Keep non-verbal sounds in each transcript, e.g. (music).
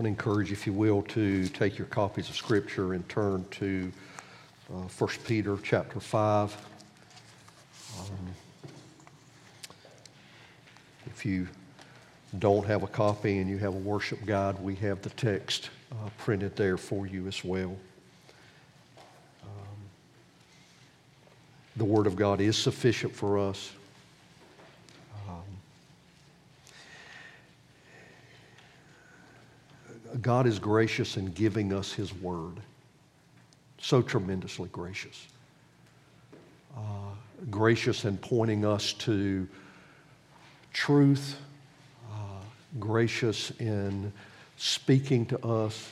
want to encourage, if you will, to take your copies of Scripture and turn to uh, 1 Peter chapter 5. Um, if you don't have a copy and you have a worship guide, we have the text uh, printed there for you as well. Um, the Word of God is sufficient for us. God is gracious in giving us His Word. So tremendously gracious. Uh, gracious in pointing us to truth, uh, gracious in speaking to us.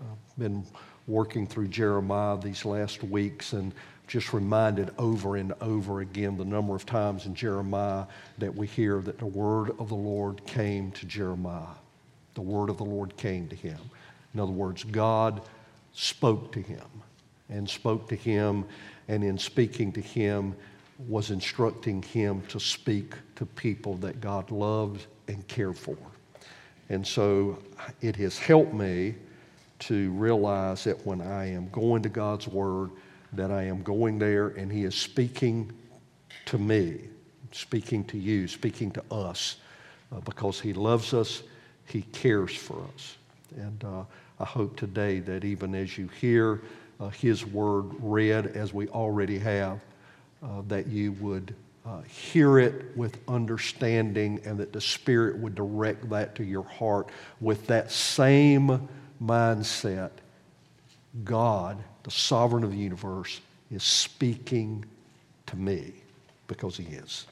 I've been working through Jeremiah these last weeks and just reminded over and over again the number of times in Jeremiah that we hear that the word of the Lord came to Jeremiah. The word of the Lord came to him. In other words, God spoke to him and spoke to him, and in speaking to him, was instructing him to speak to people that God loved and cared for. And so it has helped me to realize that when I am going to God's Word, that I am going there and He is speaking to me, speaking to you, speaking to us, uh, because He loves us, He cares for us. And uh, I hope today that even as you hear uh, His Word read, as we already have, uh, that you would uh, hear it with understanding and that the Spirit would direct that to your heart with that same mindset. God, the sovereign of the universe, is speaking to me because He is.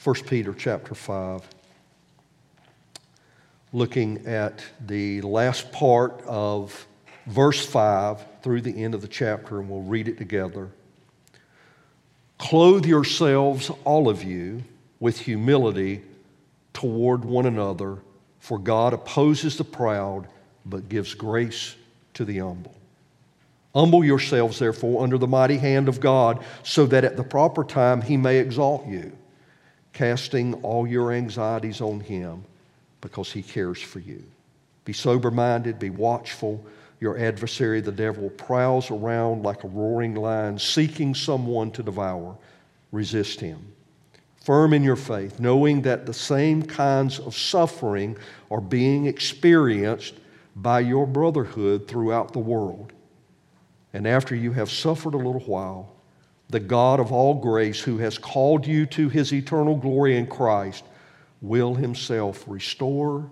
First Peter chapter 5, looking at the last part of verse 5 through the end of the chapter, and we'll read it together. Clothe yourselves, all of you, with humility toward one another, for God opposes the proud, but gives grace to the humble. Humble yourselves, therefore, under the mighty hand of God, so that at the proper time he may exalt you, casting all your anxieties on him, because he cares for you. Be sober minded, be watchful. Your adversary, the devil, prowls around like a roaring lion, seeking someone to devour. Resist him. Firm in your faith, knowing that the same kinds of suffering are being experienced by your brotherhood throughout the world. And after you have suffered a little while, the God of all grace, who has called you to his eternal glory in Christ, will himself restore,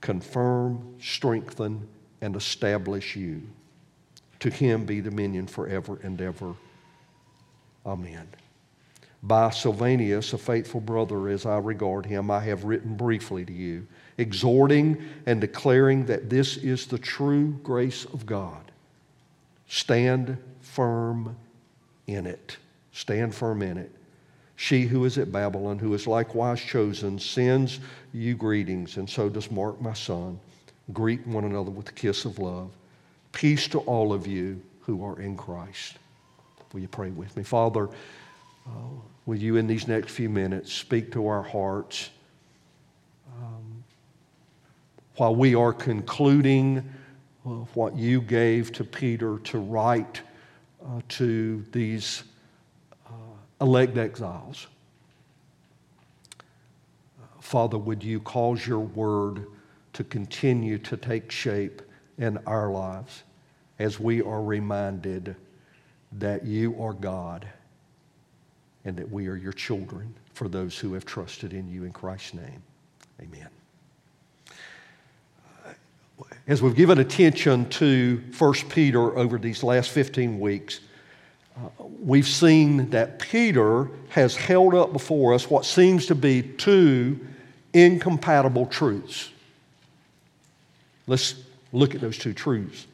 confirm, strengthen, and establish you. To him be dominion forever and ever. Amen. By Silvanus, a faithful brother as I regard him, I have written briefly to you, exhorting and declaring that this is the true grace of God. Stand firm in it. Stand firm in it. She who is at Babylon, who is likewise chosen, sends you greetings, and so does Mark, my son. Greet one another with a kiss of love. Peace to all of you who are in Christ. Will you pray with me? Father, uh, will you in these next few minutes speak to our hearts um, while we are concluding uh, what you gave to Peter to write uh, to these uh, elect exiles? Father, would you cause your word to continue to take shape in our lives as we are reminded that you are God and that we are your children for those who have trusted in you in Christ's name. Amen. As we've given attention to 1 Peter over these last 15 weeks, uh, we've seen that Peter has held up before us what seems to be two incompatible truths. Let's look at those two truths.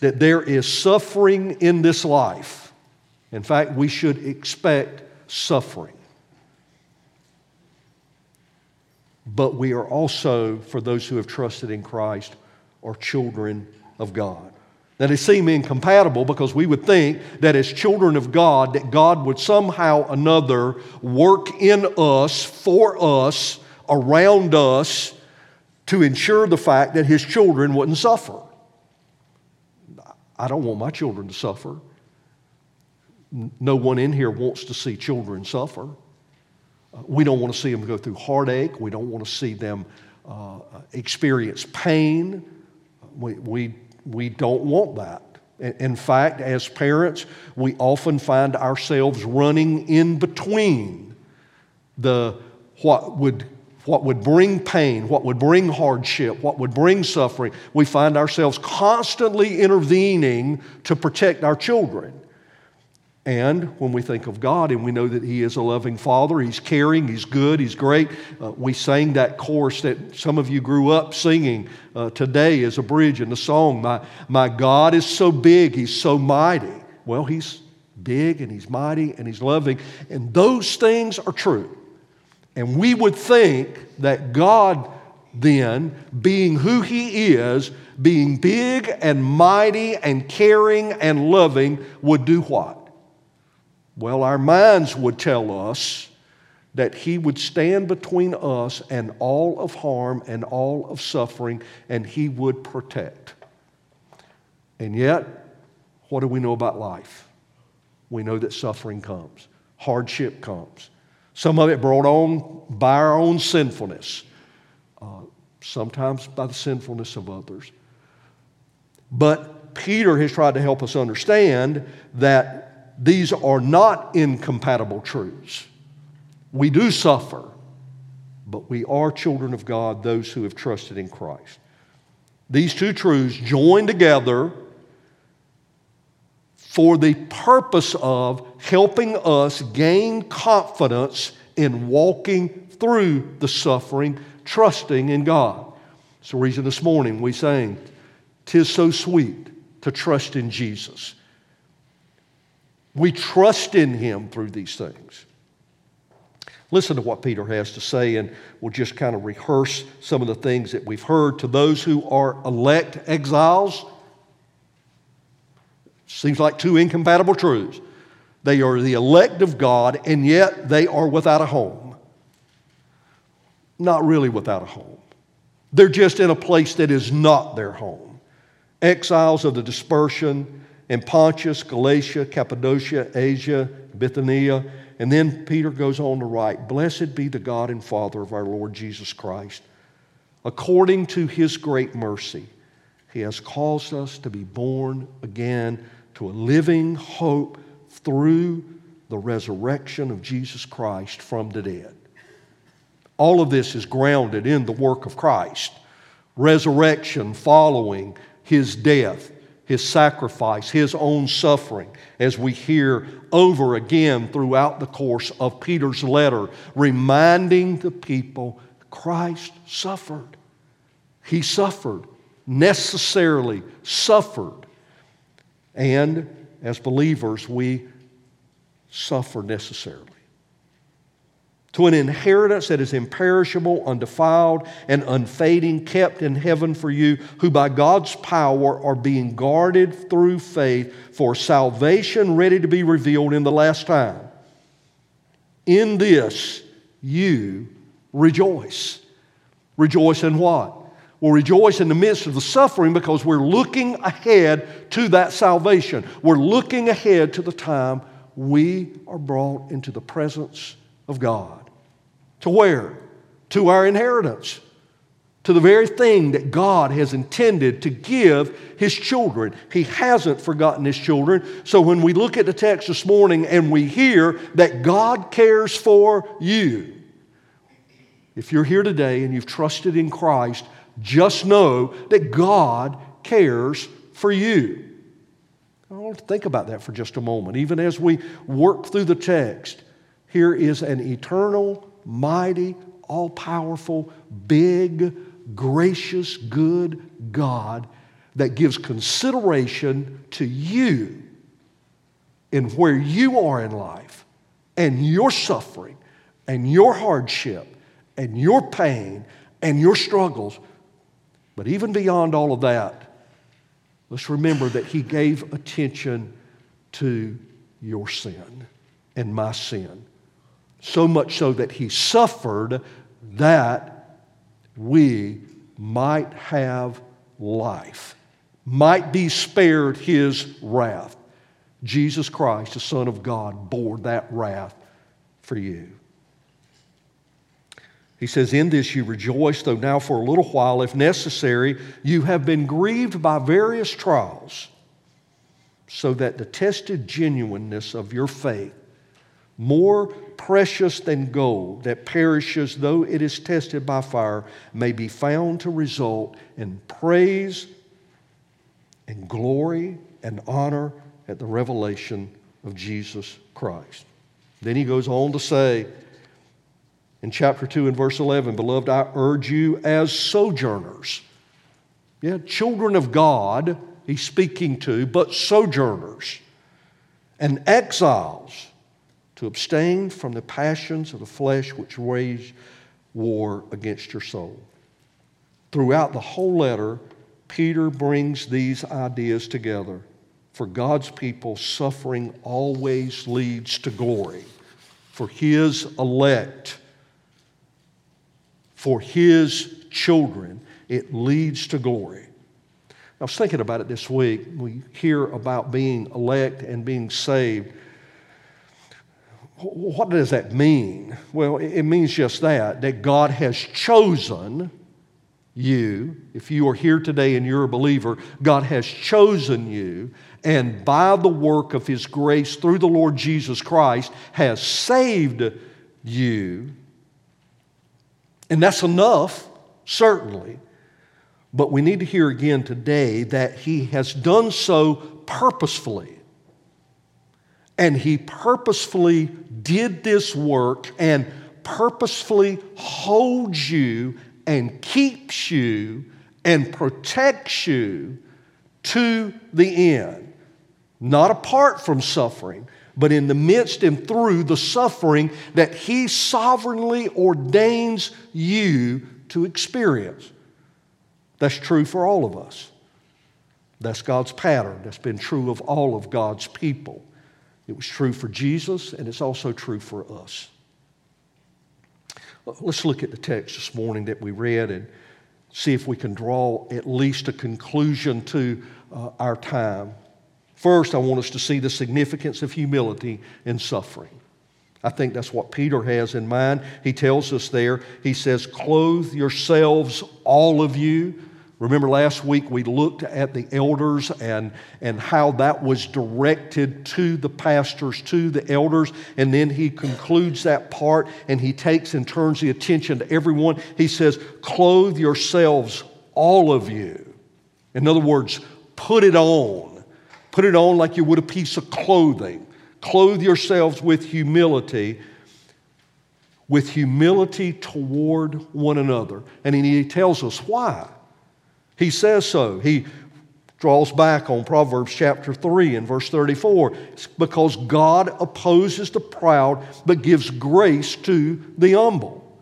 That there is suffering in this life. In fact, we should expect suffering. But we are also, for those who have trusted in Christ, are children of God. Now, they seem incompatible because we would think that as children of God, that God would somehow another work in us, for us, around us, to ensure the fact that his children wouldn't suffer. I don't want my children to suffer. No one in here wants to see children suffer. We don't want to see them go through heartache. We don't want to see them uh, experience pain. We, we we don't want that. In fact, as parents, we often find ourselves running in between the what would what would bring pain, what would bring hardship, what would bring suffering. We find ourselves constantly intervening to protect our children. And when we think of God and we know that He is a loving Father, He's caring, He's good, He's great, uh, we sang that chorus that some of you grew up singing uh, today as a bridge in the song my, my God is so big, He's so mighty. Well, He's big and He's mighty and He's loving, and those things are true. And we would think that God, then, being who He is, being big and mighty and caring and loving, would do what? Well, our minds would tell us that He would stand between us and all of harm and all of suffering, and He would protect. And yet, what do we know about life? We know that suffering comes, hardship comes. Some of it brought on by our own sinfulness, uh, sometimes by the sinfulness of others. But Peter has tried to help us understand that these are not incompatible truths. We do suffer, but we are children of God, those who have trusted in Christ. These two truths join together for the purpose of helping us gain confidence in walking through the suffering, trusting in God. It's the reason this morning we sang, Tis so sweet to trust in Jesus. We trust in him through these things. Listen to what Peter has to say, and we'll just kind of rehearse some of the things that we've heard. To those who are elect exiles, seems like two incompatible truths. They are the elect of God, and yet they are without a home. Not really without a home. They're just in a place that is not their home. Exiles of the dispersion, in Pontus, Galatia, Cappadocia, Asia, Bithynia. And then Peter goes on to write Blessed be the God and Father of our Lord Jesus Christ. According to his great mercy, he has caused us to be born again to a living hope through the resurrection of Jesus Christ from the dead. All of this is grounded in the work of Christ, resurrection following his death his sacrifice, his own suffering, as we hear over again throughout the course of Peter's letter, reminding the people Christ suffered. He suffered, necessarily suffered. And as believers, we suffer necessarily to an inheritance that is imperishable, undefiled, and unfading, kept in heaven for you, who by God's power are being guarded through faith for salvation ready to be revealed in the last time. In this you rejoice. Rejoice in what? Well, rejoice in the midst of the suffering because we're looking ahead to that salvation. We're looking ahead to the time we are brought into the presence of God. To where? To our inheritance. To the very thing that God has intended to give His children. He hasn't forgotten His children. So when we look at the text this morning and we hear that God cares for you, if you're here today and you've trusted in Christ, just know that God cares for you. I want to think about that for just a moment. Even as we work through the text, here is an eternal, mighty, all powerful, big, gracious, good God that gives consideration to you in where you are in life and your suffering and your hardship and your pain and your struggles. But even beyond all of that, let's remember that He gave attention to your sin and my sin. So much so that He suffered that we might have life, might be spared His wrath. Jesus Christ, the Son of God, bore that wrath for you. He says, In this you rejoice, though now for a little while, if necessary, you have been grieved by various trials, so that the tested genuineness of your faith, more precious than gold that perishes though it is tested by fire, may be found to result in praise and glory and honor at the revelation of Jesus Christ. Then he goes on to say, in chapter 2 and verse 11, Beloved, I urge you as sojourners. Yeah, children of God, he's speaking to, but sojourners and exiles to abstain from the passions of the flesh which wage war against your soul. Throughout the whole letter, Peter brings these ideas together. For God's people, suffering always leads to glory. For his elect, for his children, it leads to glory. I was thinking about it this week. We hear about being elect and being saved. What does that mean? Well, it means just that, that God has chosen you. If you are here today and you're a believer, God has chosen you, and by the work of His grace through the Lord Jesus Christ, has saved you and that's enough, certainly. But we need to hear again today that he has done so purposefully. And he purposefully did this work and purposefully holds you and keeps you and protects you to the end. Not apart from suffering, but in the midst and through the suffering that He sovereignly ordains you to experience. That's true for all of us. That's God's pattern. That's been true of all of God's people. It was true for Jesus, and it's also true for us. Let's look at the text this morning that we read and see if we can draw at least a conclusion to uh, our time. First, I want us to see the significance of humility in suffering. I think that's what Peter has in mind. He tells us there, he says, Clothe yourselves, all of you. Remember last week we looked at the elders and, and how that was directed to the pastors, to the elders, and then he concludes that part and he takes and turns the attention to everyone. He says, Clothe yourselves, all of you. In other words, put it on. Put it on like you would a piece of clothing. Clothe yourselves with humility, with humility toward one another. And he tells us why. He says so. He draws back on Proverbs chapter 3 and verse 34. It's because God opposes the proud but gives grace to the humble.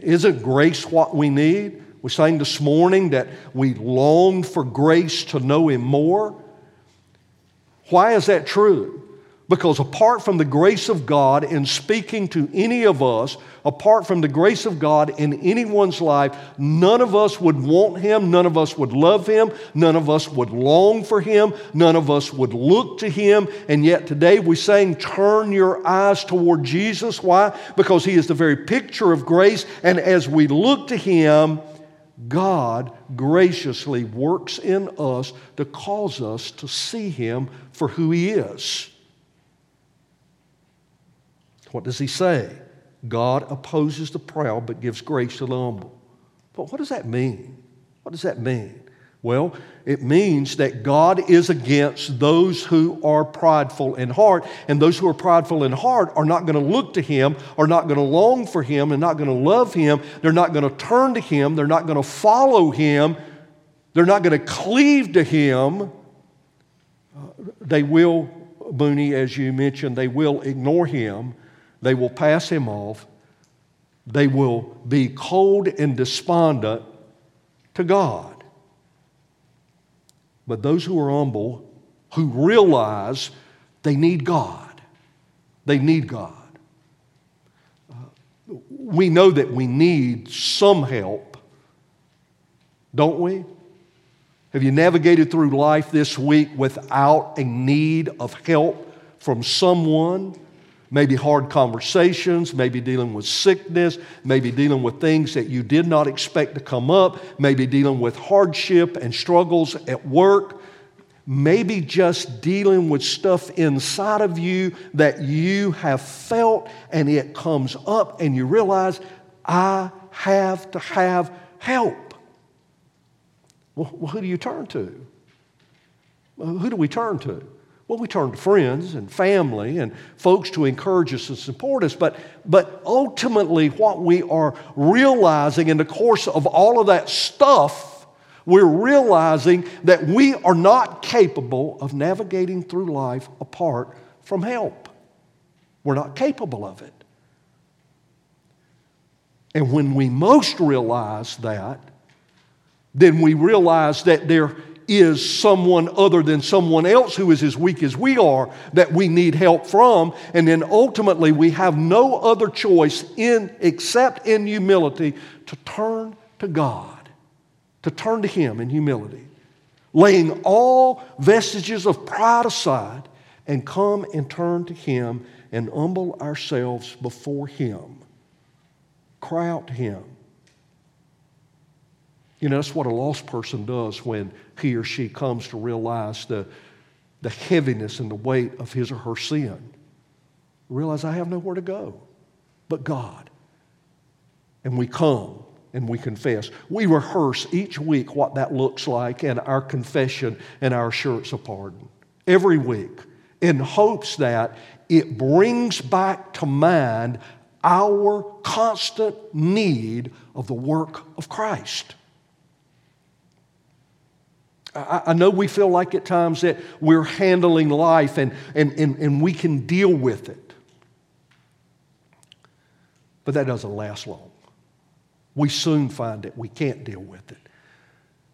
Isn't grace what we need? We sang this morning that we long for grace to know Him more. Why is that true? Because apart from the grace of God in speaking to any of us, apart from the grace of God in anyone's life, none of us would want Him, none of us would love Him, none of us would long for Him, none of us would look to Him. And yet today we saying, Turn your eyes toward Jesus. Why? Because He is the very picture of grace. And as we look to Him, God graciously works in us to cause us to see Him for who He is. What does He say? God opposes the proud but gives grace to the humble. But what does that mean? What does that mean? Well, it means that God is against those who are prideful in heart, and those who are prideful in heart are not going to look to Him, are not going to long for Him, and not going to love Him. They're not going to turn to Him, they're not going to follow Him, they're not going to cleave to Him. Uh, they will, Booney, as you mentioned, they will ignore Him, they will pass Him off, they will be cold and despondent to God. but those who are humble, who realize they need God. They need God. We know that we need some help, don't we? Have you navigated through life this week without a need of help from someone? Maybe hard conversations, maybe dealing with sickness, maybe dealing with things that you did not expect to come up, maybe dealing with hardship and struggles at work, maybe just dealing with stuff inside of you that you have felt and it comes up and you realize, I have to have help. Well, who do you turn to? Who do we turn to? Well, we turn to friends and family and folks to encourage us and support us, but, but ultimately, what we are realizing in the course of all of that stuff, we're realizing that we are not capable of navigating through life apart from help. We're not capable of it. And when we most realize that, then we realize that there is someone other than someone else who is as weak as we are that we need help from. And then ultimately, we have no other choice in, except in humility to turn to God, to turn to Him in humility, laying all vestiges of pride aside and come and turn to Him and humble ourselves before Him. Cry out to Him. You know, that's what a lost person does when he or she comes to realize the, the heaviness and the weight of his or her sin. Realize I have nowhere to go but God. And we come and we confess. We rehearse each week what that looks like and our confession and our assurance of pardon every week in hopes that it brings back to mind our constant need of the work of Christ. I, know we feel like at times that we're handling life and, and, and, and we can deal with it. But that doesn't last long. We soon find that we can't deal with it,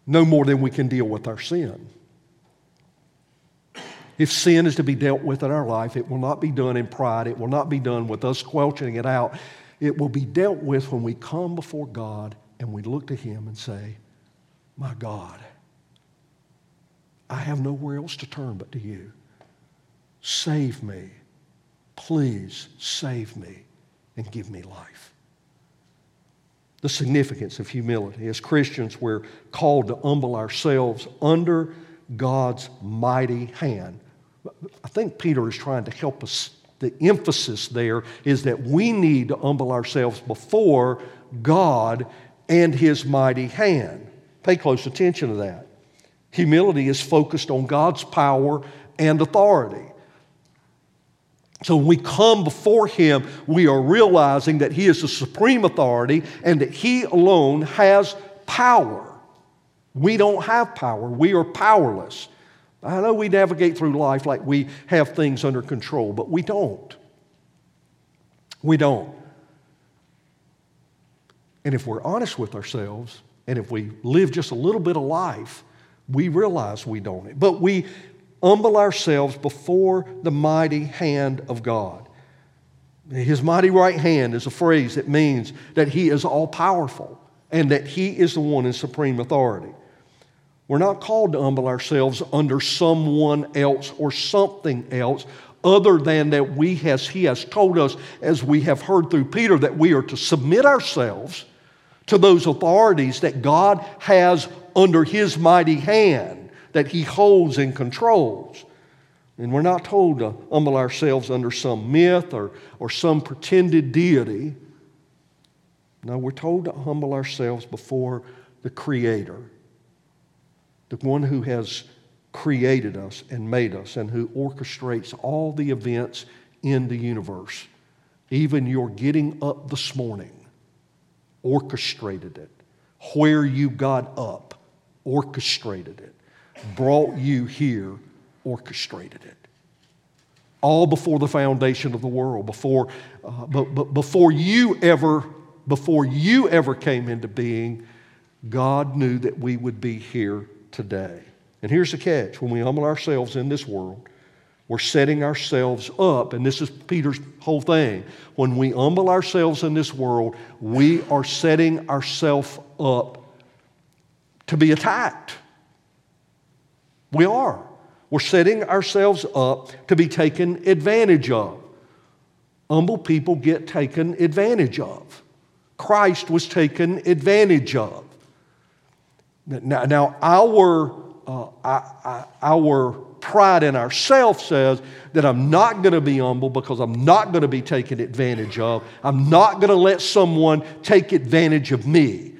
no more than we can deal with our sin. If sin is to be dealt with in our life, it will not be done in pride. It will not be done with us squelching it out. It will be dealt with when we come before God and we look to Him and say, My God, I have nowhere else to turn but to you. Save me. Please save me and give me life. The significance of humility. As Christians, we're called to humble ourselves under God's mighty hand. I think Peter is trying to help us. The emphasis there is that we need to humble ourselves before God and His mighty hand. Pay close attention to that. Humility is focused on God's power and authority. So when we come before Him, we are realizing that He is the supreme authority and that He alone has power. We don't have power, we are powerless. I know we navigate through life like we have things under control, but we don't. We don't. And if we're honest with ourselves, and if we live just a little bit of life, we realize we don't. But we humble ourselves before the mighty hand of God. His mighty right hand is a phrase that means that He is all powerful and that He is the one in supreme authority. We're not called to humble ourselves under someone else or something else other than that we has, He has told us, as we have heard through Peter, that we are to submit ourselves to those authorities that God has under His mighty hand that He holds and controls. And we're not told to humble ourselves under some myth or, or some pretended deity. No, we're told to humble ourselves before the Creator, the one who has created us and made us and who orchestrates all the events in the universe. Even your getting up this morning orchestrated it. Where you got up orchestrated it, brought you here, orchestrated it. All before the foundation of the world, before, uh, but, before you ever, before you ever came into being, God knew that we would be here today. And here's the catch when we humble ourselves in this world, we're setting ourselves up, and this is Peter's whole thing. When we humble ourselves in this world, we are setting ourselves up to be attacked. We are. We're setting ourselves up to be taken advantage of. Humble people get taken advantage of. Christ was taken advantage of. Now, now our, uh, our pride in ourselves says that I'm not going to be humble because I'm not going to be taken advantage of. I'm not going to let someone take advantage of me.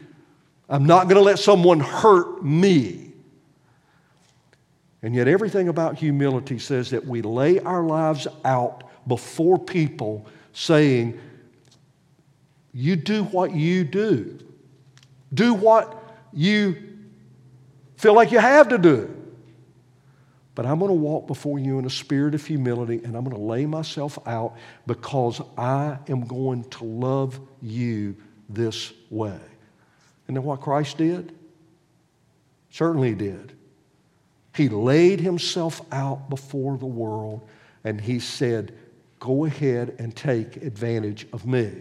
I'm not going to let someone hurt me. And yet, everything about humility says that we lay our lives out before people saying, You do what you do. Do what you feel like you have to do. But I'm going to walk before you in a spirit of humility and I'm going to lay myself out because I am going to love you this way. And then what Christ did? Certainly he did. He laid himself out before the world and he said, Go ahead and take advantage of me.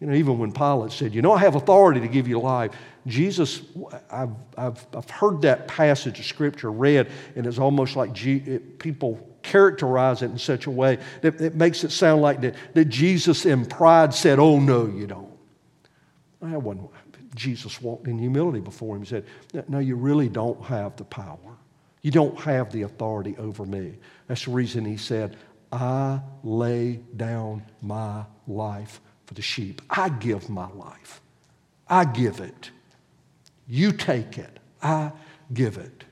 You know, even when Pilate said, You know, I have authority to give you life, Jesus, I've, I've, I've heard that passage of Scripture read, and it's almost like G, it, people characterize it in such a way that it makes it sound like that, that Jesus in pride said, Oh, no, you don't. I wasn't. Jesus walked in humility before him and said, No, you really don't have the power. You don't have the authority over me. That's the reason he said, I lay down my life for the sheep. I give my life. I give it. You take it. I give it.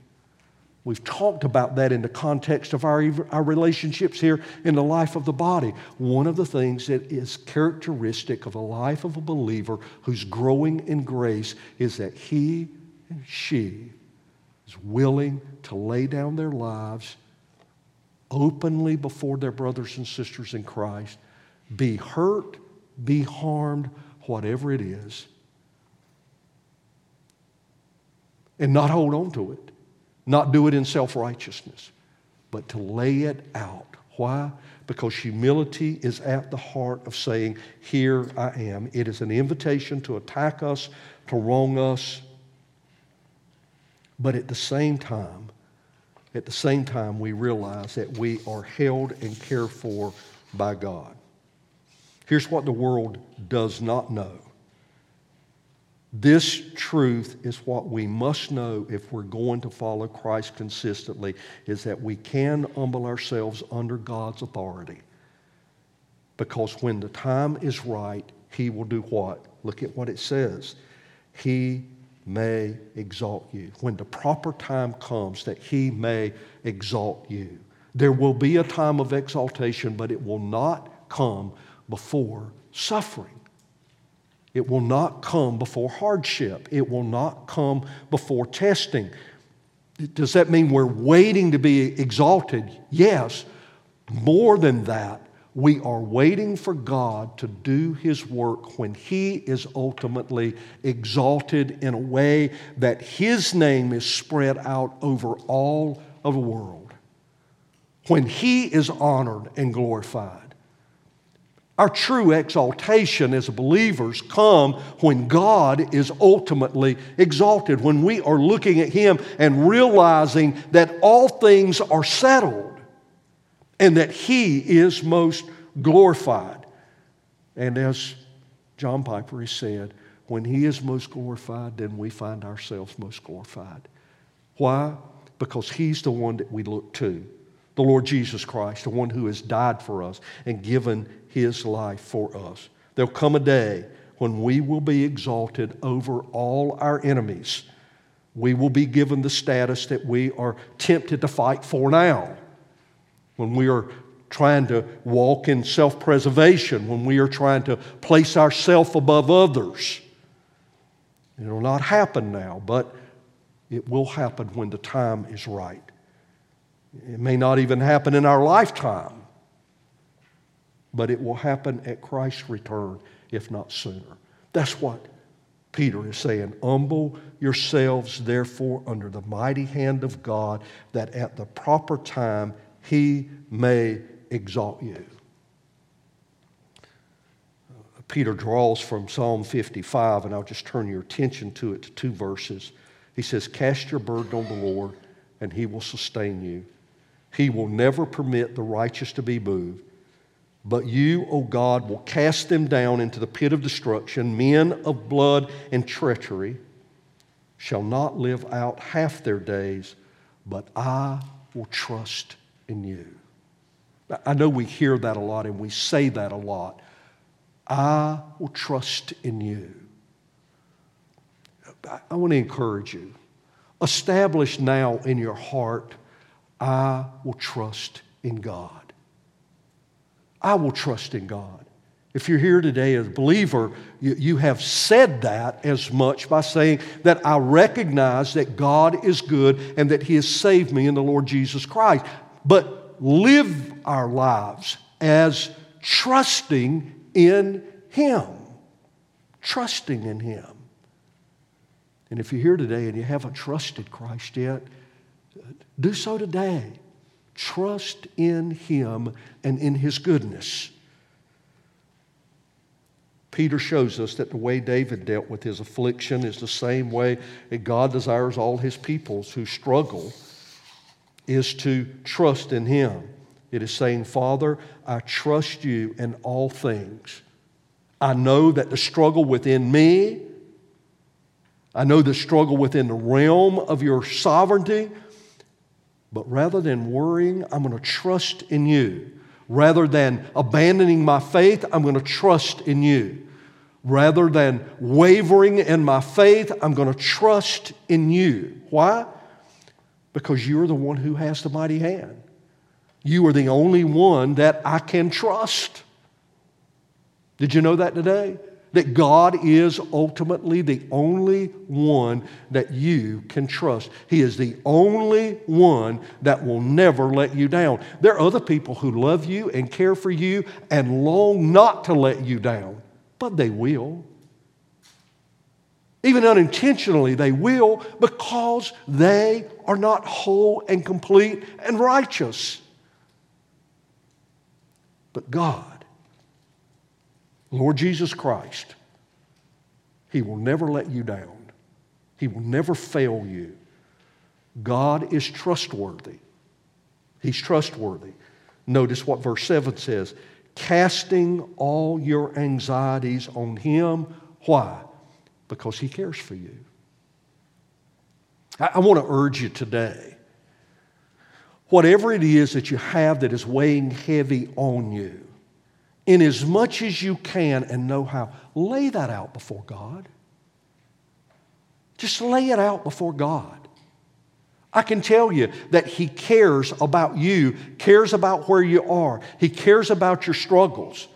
We've talked about that in the context of our, our relationships here in the life of the body. One of the things that is characteristic of a life of a believer who's growing in grace is that he and she is willing to lay down their lives openly before their brothers and sisters in Christ, be hurt, be harmed, whatever it is, and not hold on to it, not do it in self righteousness, but to lay it out. Why? Because humility is at the heart of saying, Here I am. It is an invitation to attack us, to wrong us, but at the same time, at the same time, we realize that we are held and cared for by God. Here's what the world does not know. This truth is what we must know if we're going to follow Christ consistently is that we can humble ourselves under God's authority. Because when the time is right, he will do what? Look at what it says. He may exalt you. When the proper time comes, that He may exalt you. There will be a time of exaltation, but it will not come before suffering. It will not come before hardship. It will not come before testing. Does that mean we're waiting to be exalted? Yes. More than that, we are waiting for God to do His work when He is ultimately exalted in a way that His name is spread out over all of the world. When He is honored and glorified. Our true exaltation as believers come when God is ultimately exalted, when we are looking at Him and realizing that all things are settled and that He is most glorified. And as John Piper has said, when He is most glorified, then we find ourselves most glorified. Why? Because He's the one that we look to. The Lord Jesus Christ, the one who has died for us and given His life for us. There'll come a day when we will be exalted over all our enemies. We will be given the status that we are tempted to fight for now when we are trying to walk in self preservation, when we are trying to place ourselves above others. It will not happen now, but it will happen when the time is right. It may not even happen in our lifetime, but it will happen at Christ's return, if not sooner. That's what Peter is saying, Humble yourselves, therefore, under the mighty hand of God, that at the proper time he may exalt you. Peter draws from Psalm 55, and I'll just turn your attention to it to two verses. He says, Cast your burden on the Lord, and he will sustain you. He will never permit the righteous to be moved. But you, O God, will cast them down into the pit of destruction. Men of blood and treachery shall not live out half their days, but I will trust in you. I know we hear that a lot and we say that a lot. I will trust in you. I want to encourage you. Establish now in your heart, I will trust in God. I will trust in God. If you're here today as a believer, you, you have said that as much by saying that I recognize that God is good and that He has saved me in the Lord Jesus Christ. But live our lives as trusting in Him. Trusting in Him. And if you're here today and you haven't trusted Christ yet, do so today. Trust in Him and in His goodness. Peter shows us that the way David dealt with his affliction is the same way that God desires all his peoples who struggle is to trust in him. It is saying, Father, I trust you in all things. I know that the struggle within me, I know the struggle within the realm of your sovereignty, but rather than worrying, I'm going to trust in you. Rather than abandoning my faith, I'm going to trust in you. Rather than wavering in my faith, I'm going to trust in you. Why? Because you're the one who has the mighty hand. You are the only one that I can trust. Did you know that today? That God is ultimately the only one that you can trust. He is the only one that will never let you down. There are other people who love you and care for you and long not to let you down, but they will. Even unintentionally, they will because they are not whole and complete and righteous. But God, Lord Jesus Christ, He will never let you down. He will never fail you. God is trustworthy. He's trustworthy. Notice what verse 7 says casting all your anxieties on Him. Why? Because He cares for you. I, I want to urge you today whatever it is that you have that is weighing heavy on you, in as much as you can and know how, lay that out before God. Just lay it out before God. I can tell you that He cares about you, cares about where you are, He cares about your struggles.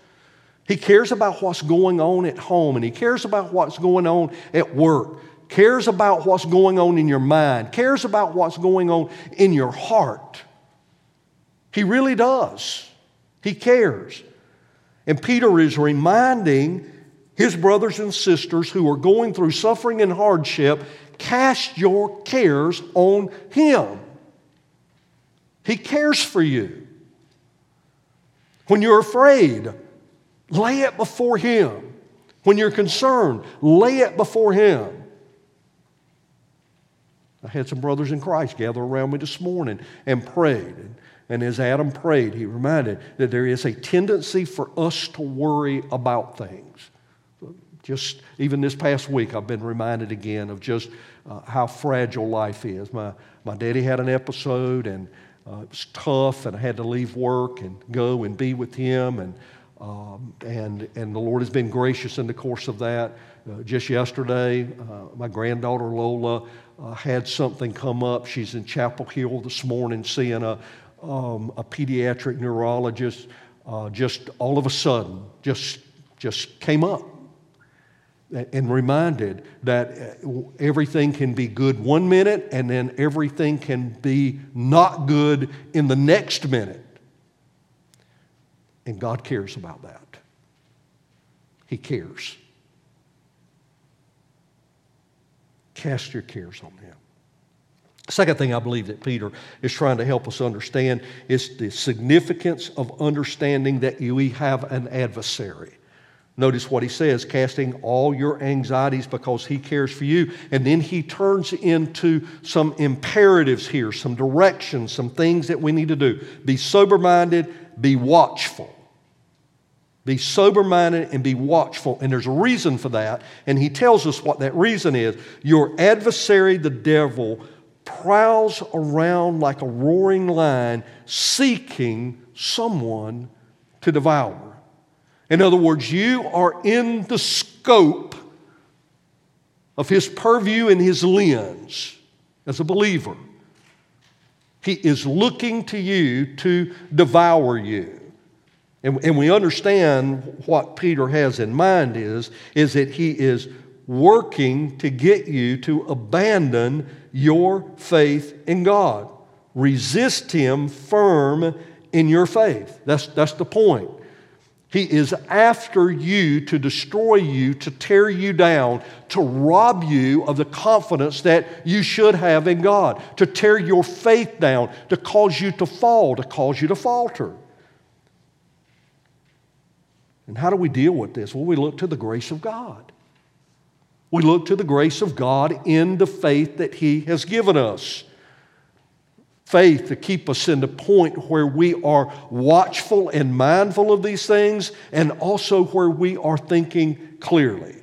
He cares about what's going on at home, and He cares about what's going on at work, cares about what's going on in your mind, cares about what's going on in your heart. He really does. He cares. And Peter is reminding his brothers and sisters who are going through suffering and hardship cast your cares on him. He cares for you. When you're afraid, lay it before him. When you're concerned, lay it before him. I had some brothers in Christ gather around me this morning and prayed. And as Adam prayed, he reminded that there is a tendency for us to worry about things. Just even this past week, I've been reminded again of just uh, how fragile life is. My, my daddy had an episode, and uh, it was tough, and I had to leave work and go and be with him. And, um, and, and the Lord has been gracious in the course of that. Uh, just yesterday, uh, my granddaughter Lola uh, had something come up. She's in Chapel Hill this morning seeing a, um, a pediatric neurologist uh, just all of a sudden just, just came up and reminded that uh, everything can be good one minute and then everything can be not good in the next minute. And God cares about that. He cares. Cast your cares on him. Second thing I believe that Peter is trying to help us understand is the significance of understanding that we have an adversary. Notice what he says casting all your anxieties because he cares for you. And then he turns into some imperatives here, some directions, some things that we need to do. Be sober minded, be watchful. Be sober minded and be watchful. And there's a reason for that. And he tells us what that reason is. Your adversary, the devil, prowls around like a roaring lion seeking someone to devour. In other words, you are in the scope of his purview and his lens as a believer. He is looking to you to devour you. And, and we understand what Peter has in mind is, is that he is working to get you to abandon your faith in God. Resist Him firm in your faith. That's, that's the point. He is after you to destroy you, to tear you down, to rob you of the confidence that you should have in God, to tear your faith down, to cause you to fall, to cause you to falter. And how do we deal with this? Well, we look to the grace of God. We look to the grace of God in the faith that He has given us. Faith to keep us in the point where we are watchful and mindful of these things, and also where we are thinking clearly.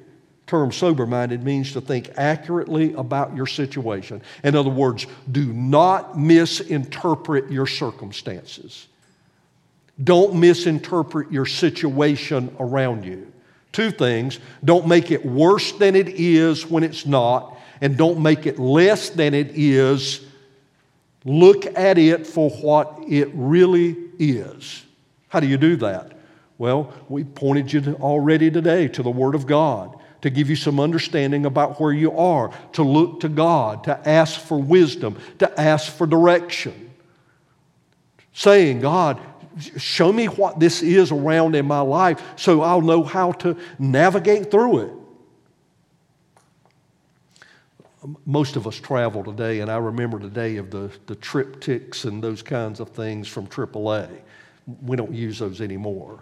Term sober minded means to think accurately about your situation. In other words, do not misinterpret your circumstances. Don't misinterpret your situation around you. Two things don't make it worse than it is when it's not, and don't make it less than it is. Look at it for what it really is. How do you do that? Well, we pointed you to already today to the Word of God to give you some understanding about where you are, to look to God, to ask for wisdom, to ask for direction. Saying, God, show me what this is around in my life so I'll know how to navigate through it. Most of us travel today, and I remember today of the, the TripTiks and those kinds of things from AAA. We don't use those anymore.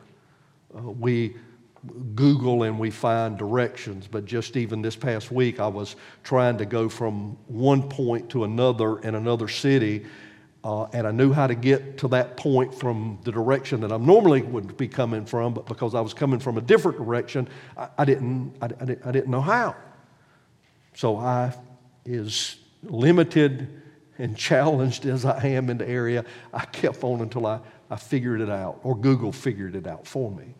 Uh, we Google and we find directions, but just even this past week, I was trying to go from one point to another in another city, uh, and I knew how to get to that point from the direction that I normally would be coming from, but because I was coming from a different direction, I, I didn't, I, I, didn't, I didn't know how. So I, as limited and (laughs) challenged as I am in the area, I kept on until I, I figured it out, or Google figured it out for me.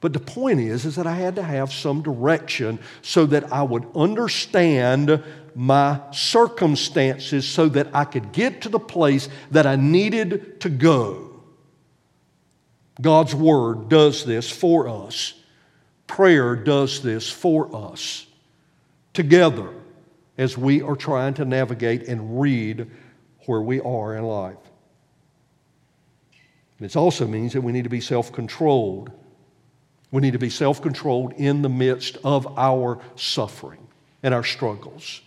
But the point is, is that I had to have some direction so that I would understand my circumstances so that I could get to the place that I needed to go. God's Word does this for us. Prayer does this for us together as we are trying to navigate and read where we are in life. It also means that we need to be self controlled we need to be self controlled in the midst of our suffering and our struggles.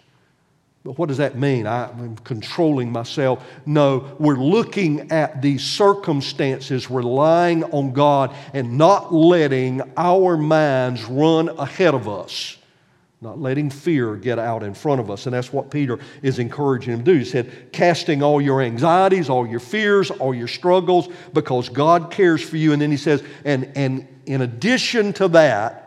But what does that mean? I'm controlling myself. No, we're looking at these circumstances, relying on God, and not letting our minds run ahead of us not letting fear get out in front of us. And that's what Peter is encouraging him to do. He said, casting all your anxieties, all your fears, all your struggles, because God cares for you. And then he says, and, and in addition to that,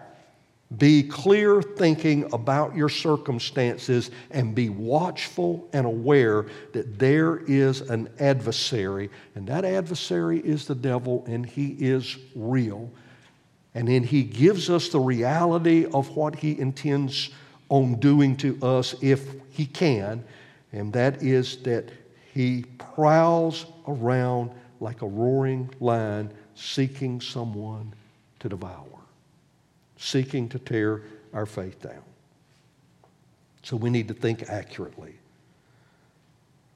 be clear thinking about your circumstances and be watchful and aware that there is an adversary, and that adversary is the devil, and he is real and then he gives us the reality of what he intends on doing to us if he can, and that is that he prowls around like a roaring lion seeking someone to devour, seeking to tear our faith down. So we need to think accurately.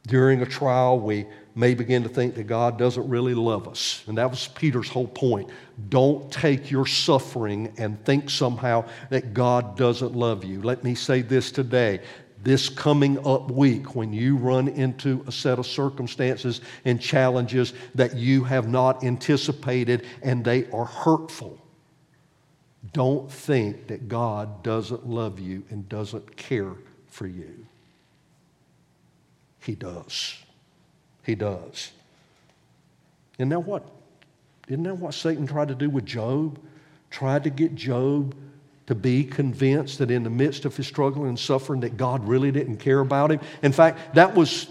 During a trial, we may begin to think that God doesn't really love us. And that was Peter's whole point. Don't take your suffering and think somehow that God doesn't love you. Let me say this today this coming up week when you run into a set of circumstances and challenges that you have not anticipated and they are hurtful. Don't think that God doesn't love you and doesn't care for you. He does. He does. Isn't that what? Isn't that what Satan tried to do with Job? Tried to get Job to be convinced that in the midst of his struggle and suffering that God really didn't care about him. In fact, that was,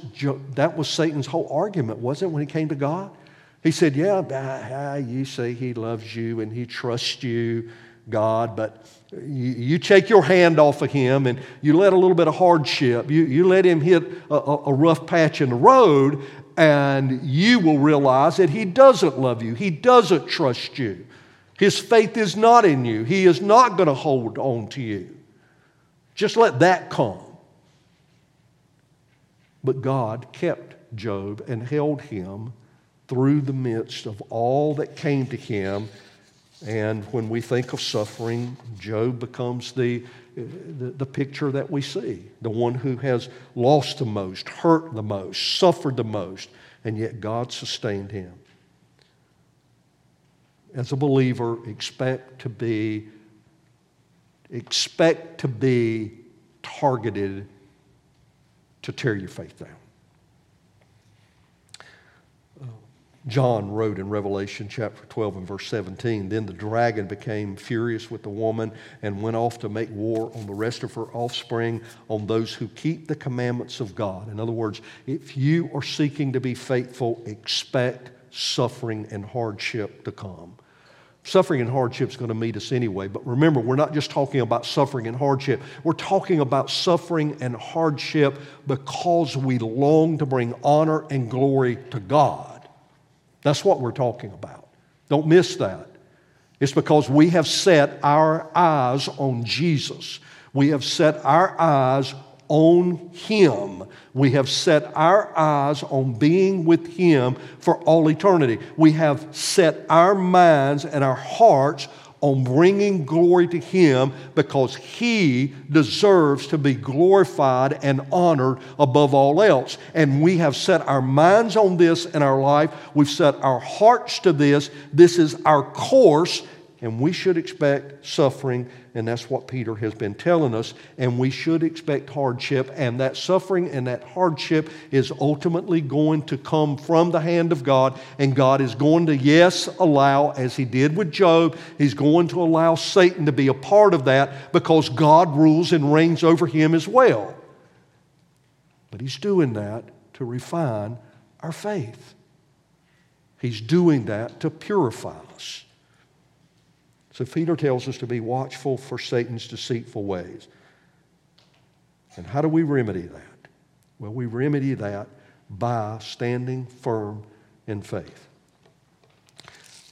that was Satan's whole argument, wasn't it, when he came to God? He said, Yeah, ah, you say he loves you and he trusts you, God, but you, you, take your hand off of him and you let a little bit of hardship, you, you let him hit a, a rough patch in the road, and you will realize that he doesn't love you, he doesn't trust you. His faith is not in you. He is not going to hold on to you. Just let that come. But God kept Job and held him through the midst of all that came to him. And when we think of suffering, Job becomes the, the, the, picture that we see the one who has lost the most, hurt the most, suffered the most, and yet God sustained him as a believer, expect to be expect to be targeted to tear your faith down. John wrote in Revelation chapter 12 and verse 17 Then the dragon became furious with the woman and went off to make war on the rest of her offspring, on those who keep the commandments of God. In other words, if you are seeking to be faithful, expect suffering and hardship to come. Suffering and hardship is going to meet us anyway. But remember, we're not just talking about suffering and hardship. We're talking about suffering and hardship because we long to bring honor and glory to God. That's what we're talking about. Don't miss that. It's because we have set our eyes on Jesus. We have set our eyes on Him. We have set our eyes on being with Him for all eternity. We have set our minds and our hearts on bringing glory to Him because He deserves to be glorified and honored above all else. And we have set our minds on this in our life. We've set our hearts to this. This is our course, and we should expect suffering and that's what Peter has been telling us. And we should expect hardship, and that suffering and that hardship is ultimately going to come from the hand of God. And God is going to, yes, allow, as He did with Job, He's going to allow Satan to be a part of that because God rules and reigns over him as well. But He's doing that to refine our faith. He's doing that to purify. So Peter tells us to be watchful for Satan's deceitful ways. And how do we remedy that? Well, we remedy that by standing firm in faith.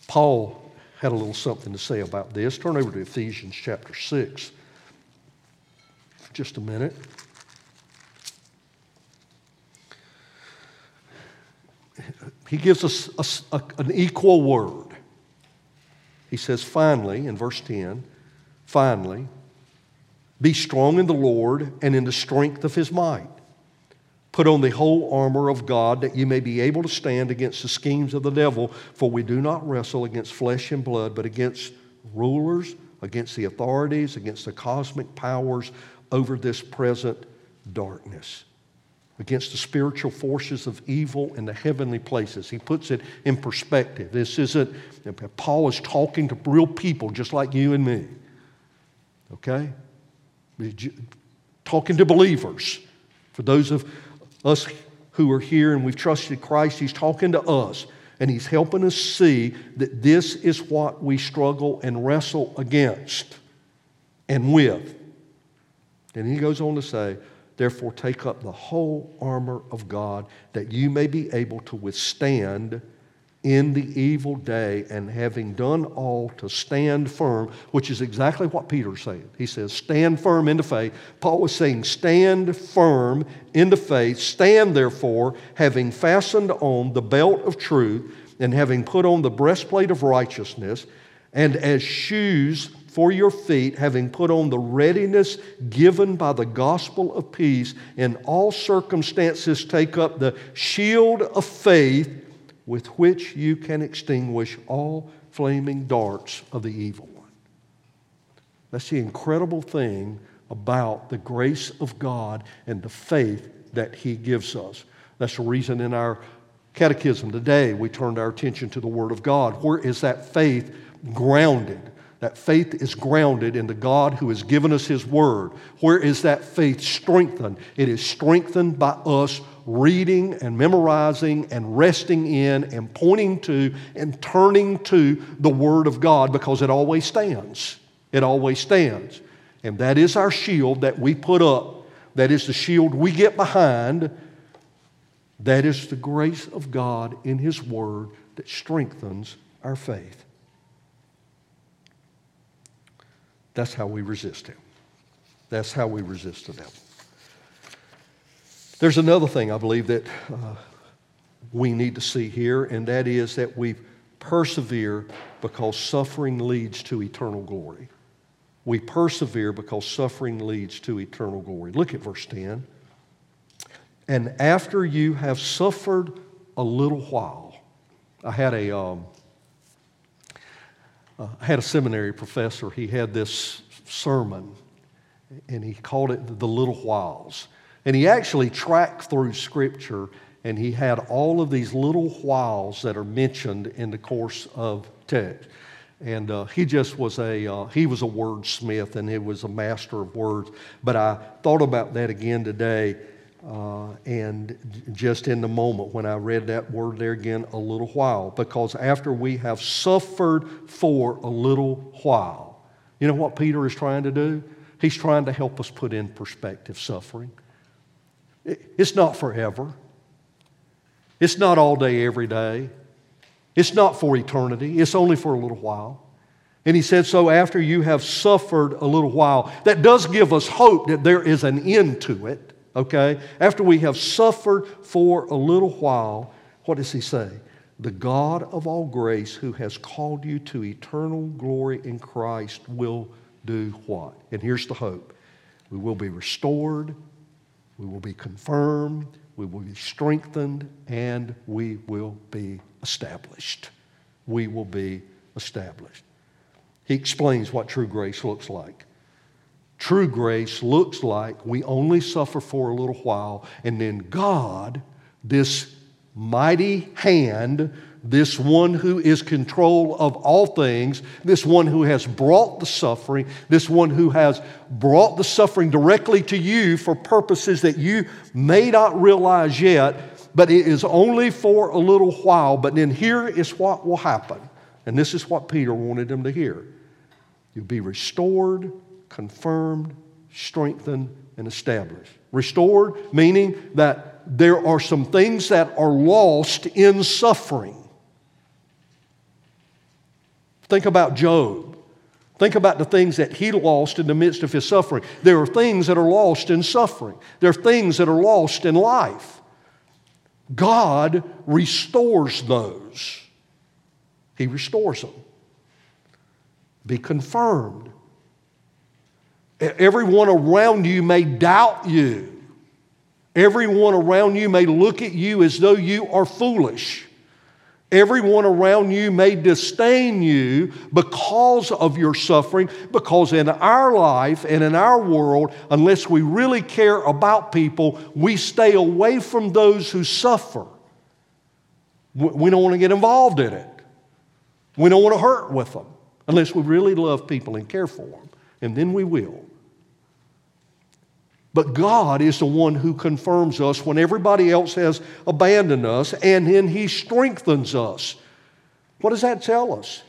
Paul had a little something to say about this. Turn over to Ephesians chapter 6 for just a minute. He gives us a, a, an equal word. He says, finally, in verse 10, finally, be strong in the Lord and in the strength of his might. Put on the whole armor of God that you may be able to stand against the schemes of the devil, for we do not wrestle against flesh and blood, but against rulers, against the authorities, against the cosmic powers over this present darkness against the spiritual forces of evil in the heavenly places. He puts it in perspective. This isn't, Paul is talking to real people just like you and me. Okay? Talking to believers. For those of us who are here and we've trusted Christ, he's talking to us. And he's helping us see that this is what we struggle and wrestle against and with. And he goes on to say, Therefore, take up the whole armor of God that you may be able to withstand in the evil day, and having done all to stand firm, which is exactly what Peter's saying. He says, Stand firm in the faith. Paul was saying, Stand firm in the faith. Stand therefore, having fastened on the belt of truth, and having put on the breastplate of righteousness, and as shoes for your feet, having put on the readiness given by the gospel of peace. In all circumstances, take up the shield of faith with which you can extinguish all flaming darts of the evil one. That's the incredible thing about the grace of God and the faith that He gives us. That's the reason in our catechism today we turned our attention to the Word of God. Where is that faith grounded? That faith is grounded in the God who has given us His Word. Where is that faith strengthened? It is strengthened by us reading and memorizing and resting in and pointing to and turning to the Word of God because it always stands. It always stands. And that is our shield that we put up. That is the shield we get behind. That is the grace of God in His Word that strengthens our faith. That's how we resist him. That's how we resist the devil. There's another thing I believe that uh, we need to see here, and that is that we persevere because suffering leads to eternal glory. We persevere because suffering leads to eternal glory. Look at verse 10. And after you have suffered a little while, I had a, um, uh, I had a seminary professor. He had this sermon, and he called it The Little Whiles. And he actually tracked through Scripture, and he had all of these little whiles that are mentioned in the course of text. And uh, he just was a uh, he was a wordsmith, and he was a master of words. But I thought about that again today uh, and just in the moment when I read that word there again, a little while, because after we have suffered for a little while, you know what Peter is trying to do? He's trying to help us put in perspective suffering. It's not forever, it's not all day, every day, it's not for eternity, it's only for a little while. And he said, So after you have suffered a little while, that does give us hope that there is an end to it okay? After we have suffered for a little while, what does he say? The God of all grace, who has called you to eternal glory in Christ, will do what? And here's the hope we will be restored, we will be confirmed, we will be strengthened, and we will be established. We will be established. He explains what true grace looks like. True grace looks like we only suffer for a little while, and then God, this mighty hand, this one who is control of all things, this one who has brought the suffering, this one who has brought the suffering directly to you for purposes that you may not realize yet, but it is only for a little while. But then here is what will happen. And this is what Peter wanted them to hear. You'll be restored confirmed, strengthened, and established. Restored, meaning that there are some things that are lost in suffering. Think about Job. Think about the things that he lost in the midst of his suffering. There are things that are lost in suffering, there are things that are lost in life. God restores those, He restores them. Be confirmed Everyone around you may doubt you. Everyone around you may look at you as though you are foolish. Everyone around you may disdain you because of your suffering, because in our life and in our world, unless we really care about people, we stay away from those who suffer. We don't want to get involved in it. We don't want to hurt with them unless we really love people and care for them and then we will. But God is the one who confirms us when everybody else has abandoned us, and then He strengthens us. What does that tell us?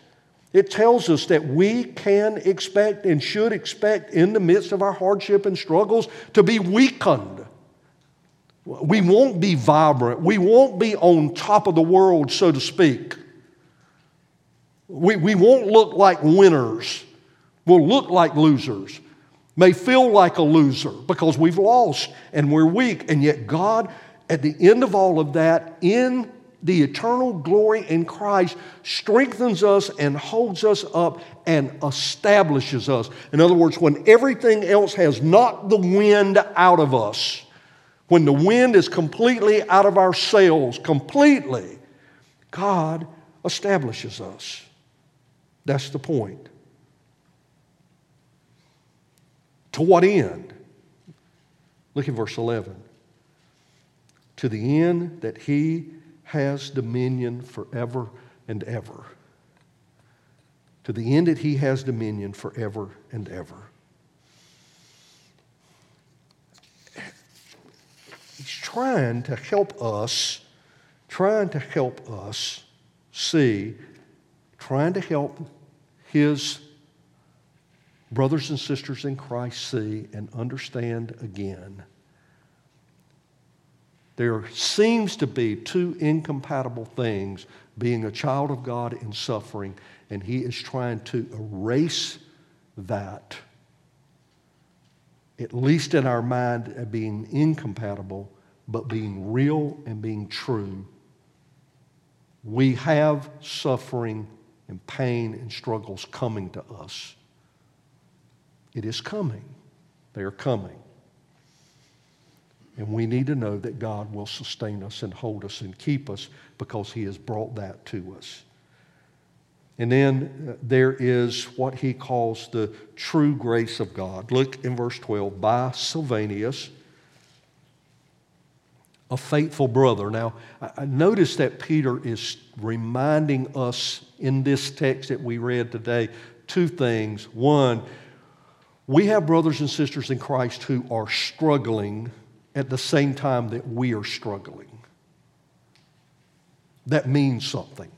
It tells us that we can expect and should expect in the midst of our hardship and struggles to be weakened. We won't be vibrant. We won't be on top of the world, so to speak. We, we won't look like winners We'll look like losers, may feel like a loser because we've lost and we're weak. And yet, God, at the end of all of that, in the eternal glory in Christ strengthens us and holds us up and establishes us. In other words, when everything else has knocked the wind out of us, when the wind is completely out of our sails, completely, God establishes us. That's the point. To what end? Look at verse 11. To the end that he has dominion forever and ever. To the end that he has dominion forever and ever. He's trying to help us, trying to help us see, trying to help his brothers and sisters in Christ see and understand again there seems to be two incompatible things being a child of God and suffering, and he is trying to erase that, at least in our mind, uh, being incompatible, but being real and being true. We have suffering and pain and struggles coming to us. It is coming. They are coming. And we need to know that God will sustain us and hold us and keep us because He has brought that to us. And then uh, there is what he calls the true grace of God. Look in verse 12 by Silvanus, a faithful brother. Now, I notice that Peter is reminding us in this text that we read today two things. One, we have brothers and sisters in Christ who are struggling at the same time that we are struggling. That means something.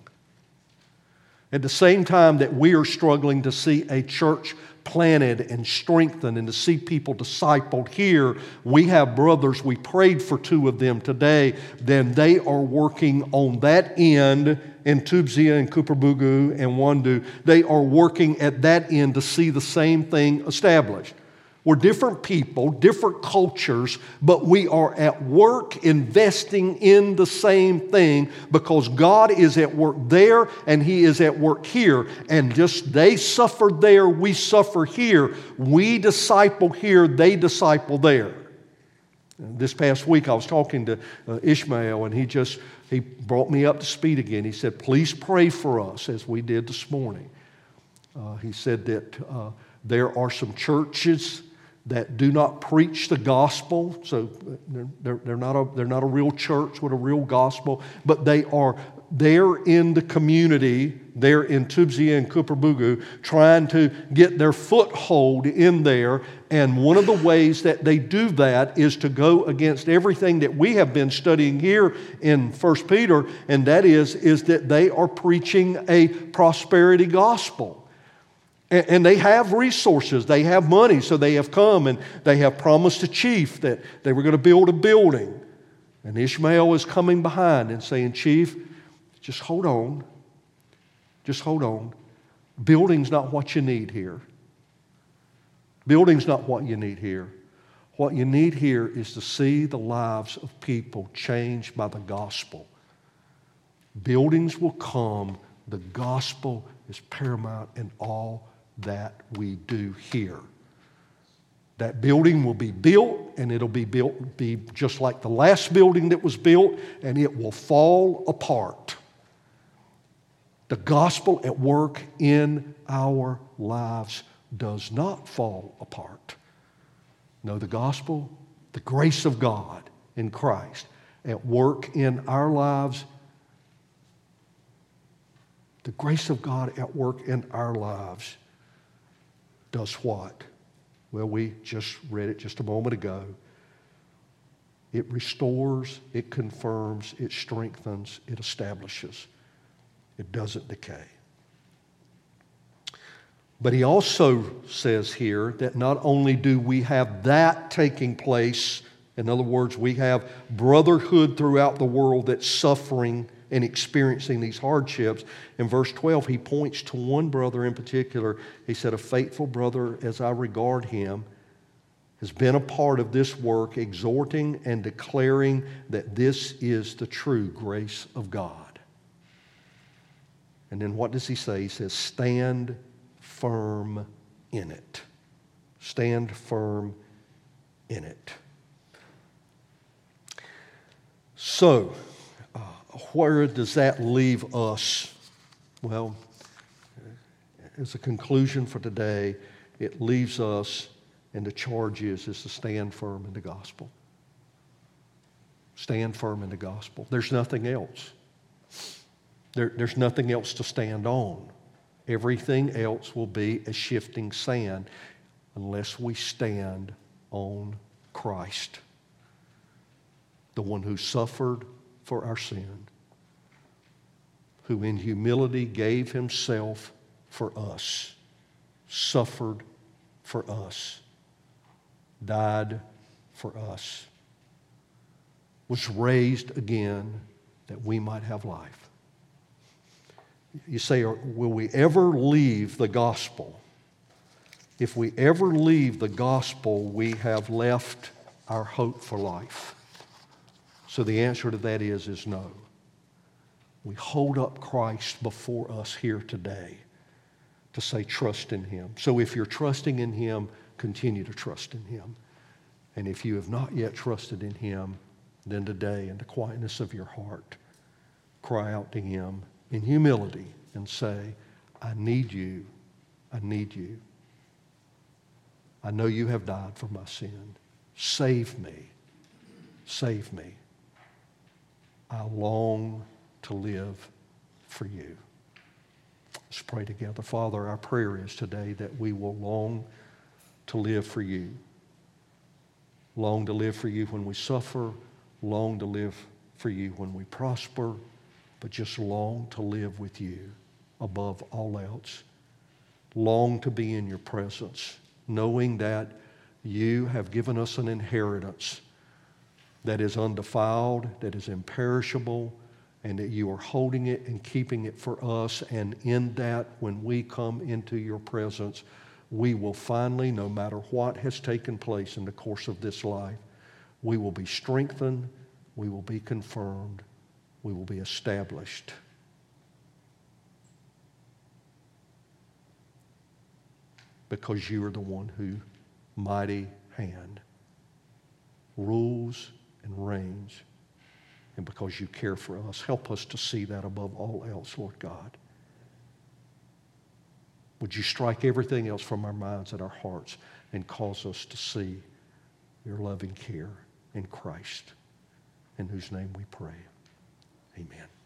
At the same time that we are struggling to see a church planted and strengthened and to see people discipled here, we have brothers, we prayed for two of them today, then they are working on that end in Tubzia and Bugu and Wandu. They are working at that end to see the same thing established. We're different people, different cultures, but we are at work investing in the same thing because God is at work there and He is at work here. And just they suffer there, we suffer here. We disciple here, they disciple there. This past week, I was talking to uh, Ishmael, and he just he brought me up to speed again. He said, "Please pray for us," as we did this morning. Uh, he said that uh, there are some churches that do not preach the gospel. So they're, they're, not a, they're not a real church with a real gospel, but they are there in the community, there in Tubzia and Kuperbugu trying to get their foothold in there. And one of the ways that they do that is to go against everything that we have been studying here in 1 Peter, and that is, is that they are preaching a prosperity gospel. And, they have resources, they have money, so they have come and they have promised a chief that they were going to build a building. And Ishmael is coming behind and saying, Chief, just hold on. Just hold on. Building's not what you need here. Building's not what you need here. What you need here is to see the lives of people changed by the gospel. Buildings will come, the gospel is paramount in all that we do here. That building will be built, and it'll be built be just like the last building that was built, and it will fall apart. The gospel at work in our lives does not fall apart. No, the gospel, the grace of God in Christ at work in our lives, the grace of God at work in our lives does what? Well, we just read it just a moment ago. It restores, it confirms, it strengthens, it establishes. It doesn't decay. But he also says here that not only do we have that taking place, in other words, we have brotherhood throughout the world that's suffering and experiencing these hardships. In verse 12, he points to one brother in particular. He said, A faithful brother as I regard him. has been a part of this work, exhorting and declaring that this is the true grace of God. And then what does he say? He says, Stand firm in it. Stand firm in it. So, uh, where does that leave us? Well, as a conclusion for today, it leaves us, and the charge is, is to stand firm in the gospel. Stand firm in the gospel. There's nothing else. There, there's nothing else to stand on. Everything else will be a shifting sand unless we stand on Christ, the one who suffered for our sin, who in humility gave himself for us, suffered for us, died for us, was raised again that we might have life. You say, will we ever leave the gospel? If we ever leave the gospel, we have left our hope for life. So the answer to that is, is no. We hold up Christ before us here today to say, trust in Him. So if you're trusting in Him, continue to trust in Him. And if you have not yet trusted in Him, then today, in the quietness of your heart, cry out to Him in humility and say, I need you. I need you. I know you have died for my sin. Save me. Save me. I long to live for you. Let's pray together. Father, our prayer is today that we will long to live for you. Long to live for you when we suffer, long to live for you when we prosper, but just long to live with you above all else. Long to be in your presence, knowing that you have given us an inheritance that is undefiled, that is imperishable, and that you are holding it and keeping it for us. And in that, when we come into your presence, we will finally, no matter what has taken place in the course of this life, we will be strengthened, we will be confirmed, we will be established. Because you are the one who, mighty hand, rules and reigns and because you care for us. Help us to see that above all else, Lord God. Would you strike everything else from our minds and our hearts and cause us to see your loving care in Christ, in whose name we pray. Amen.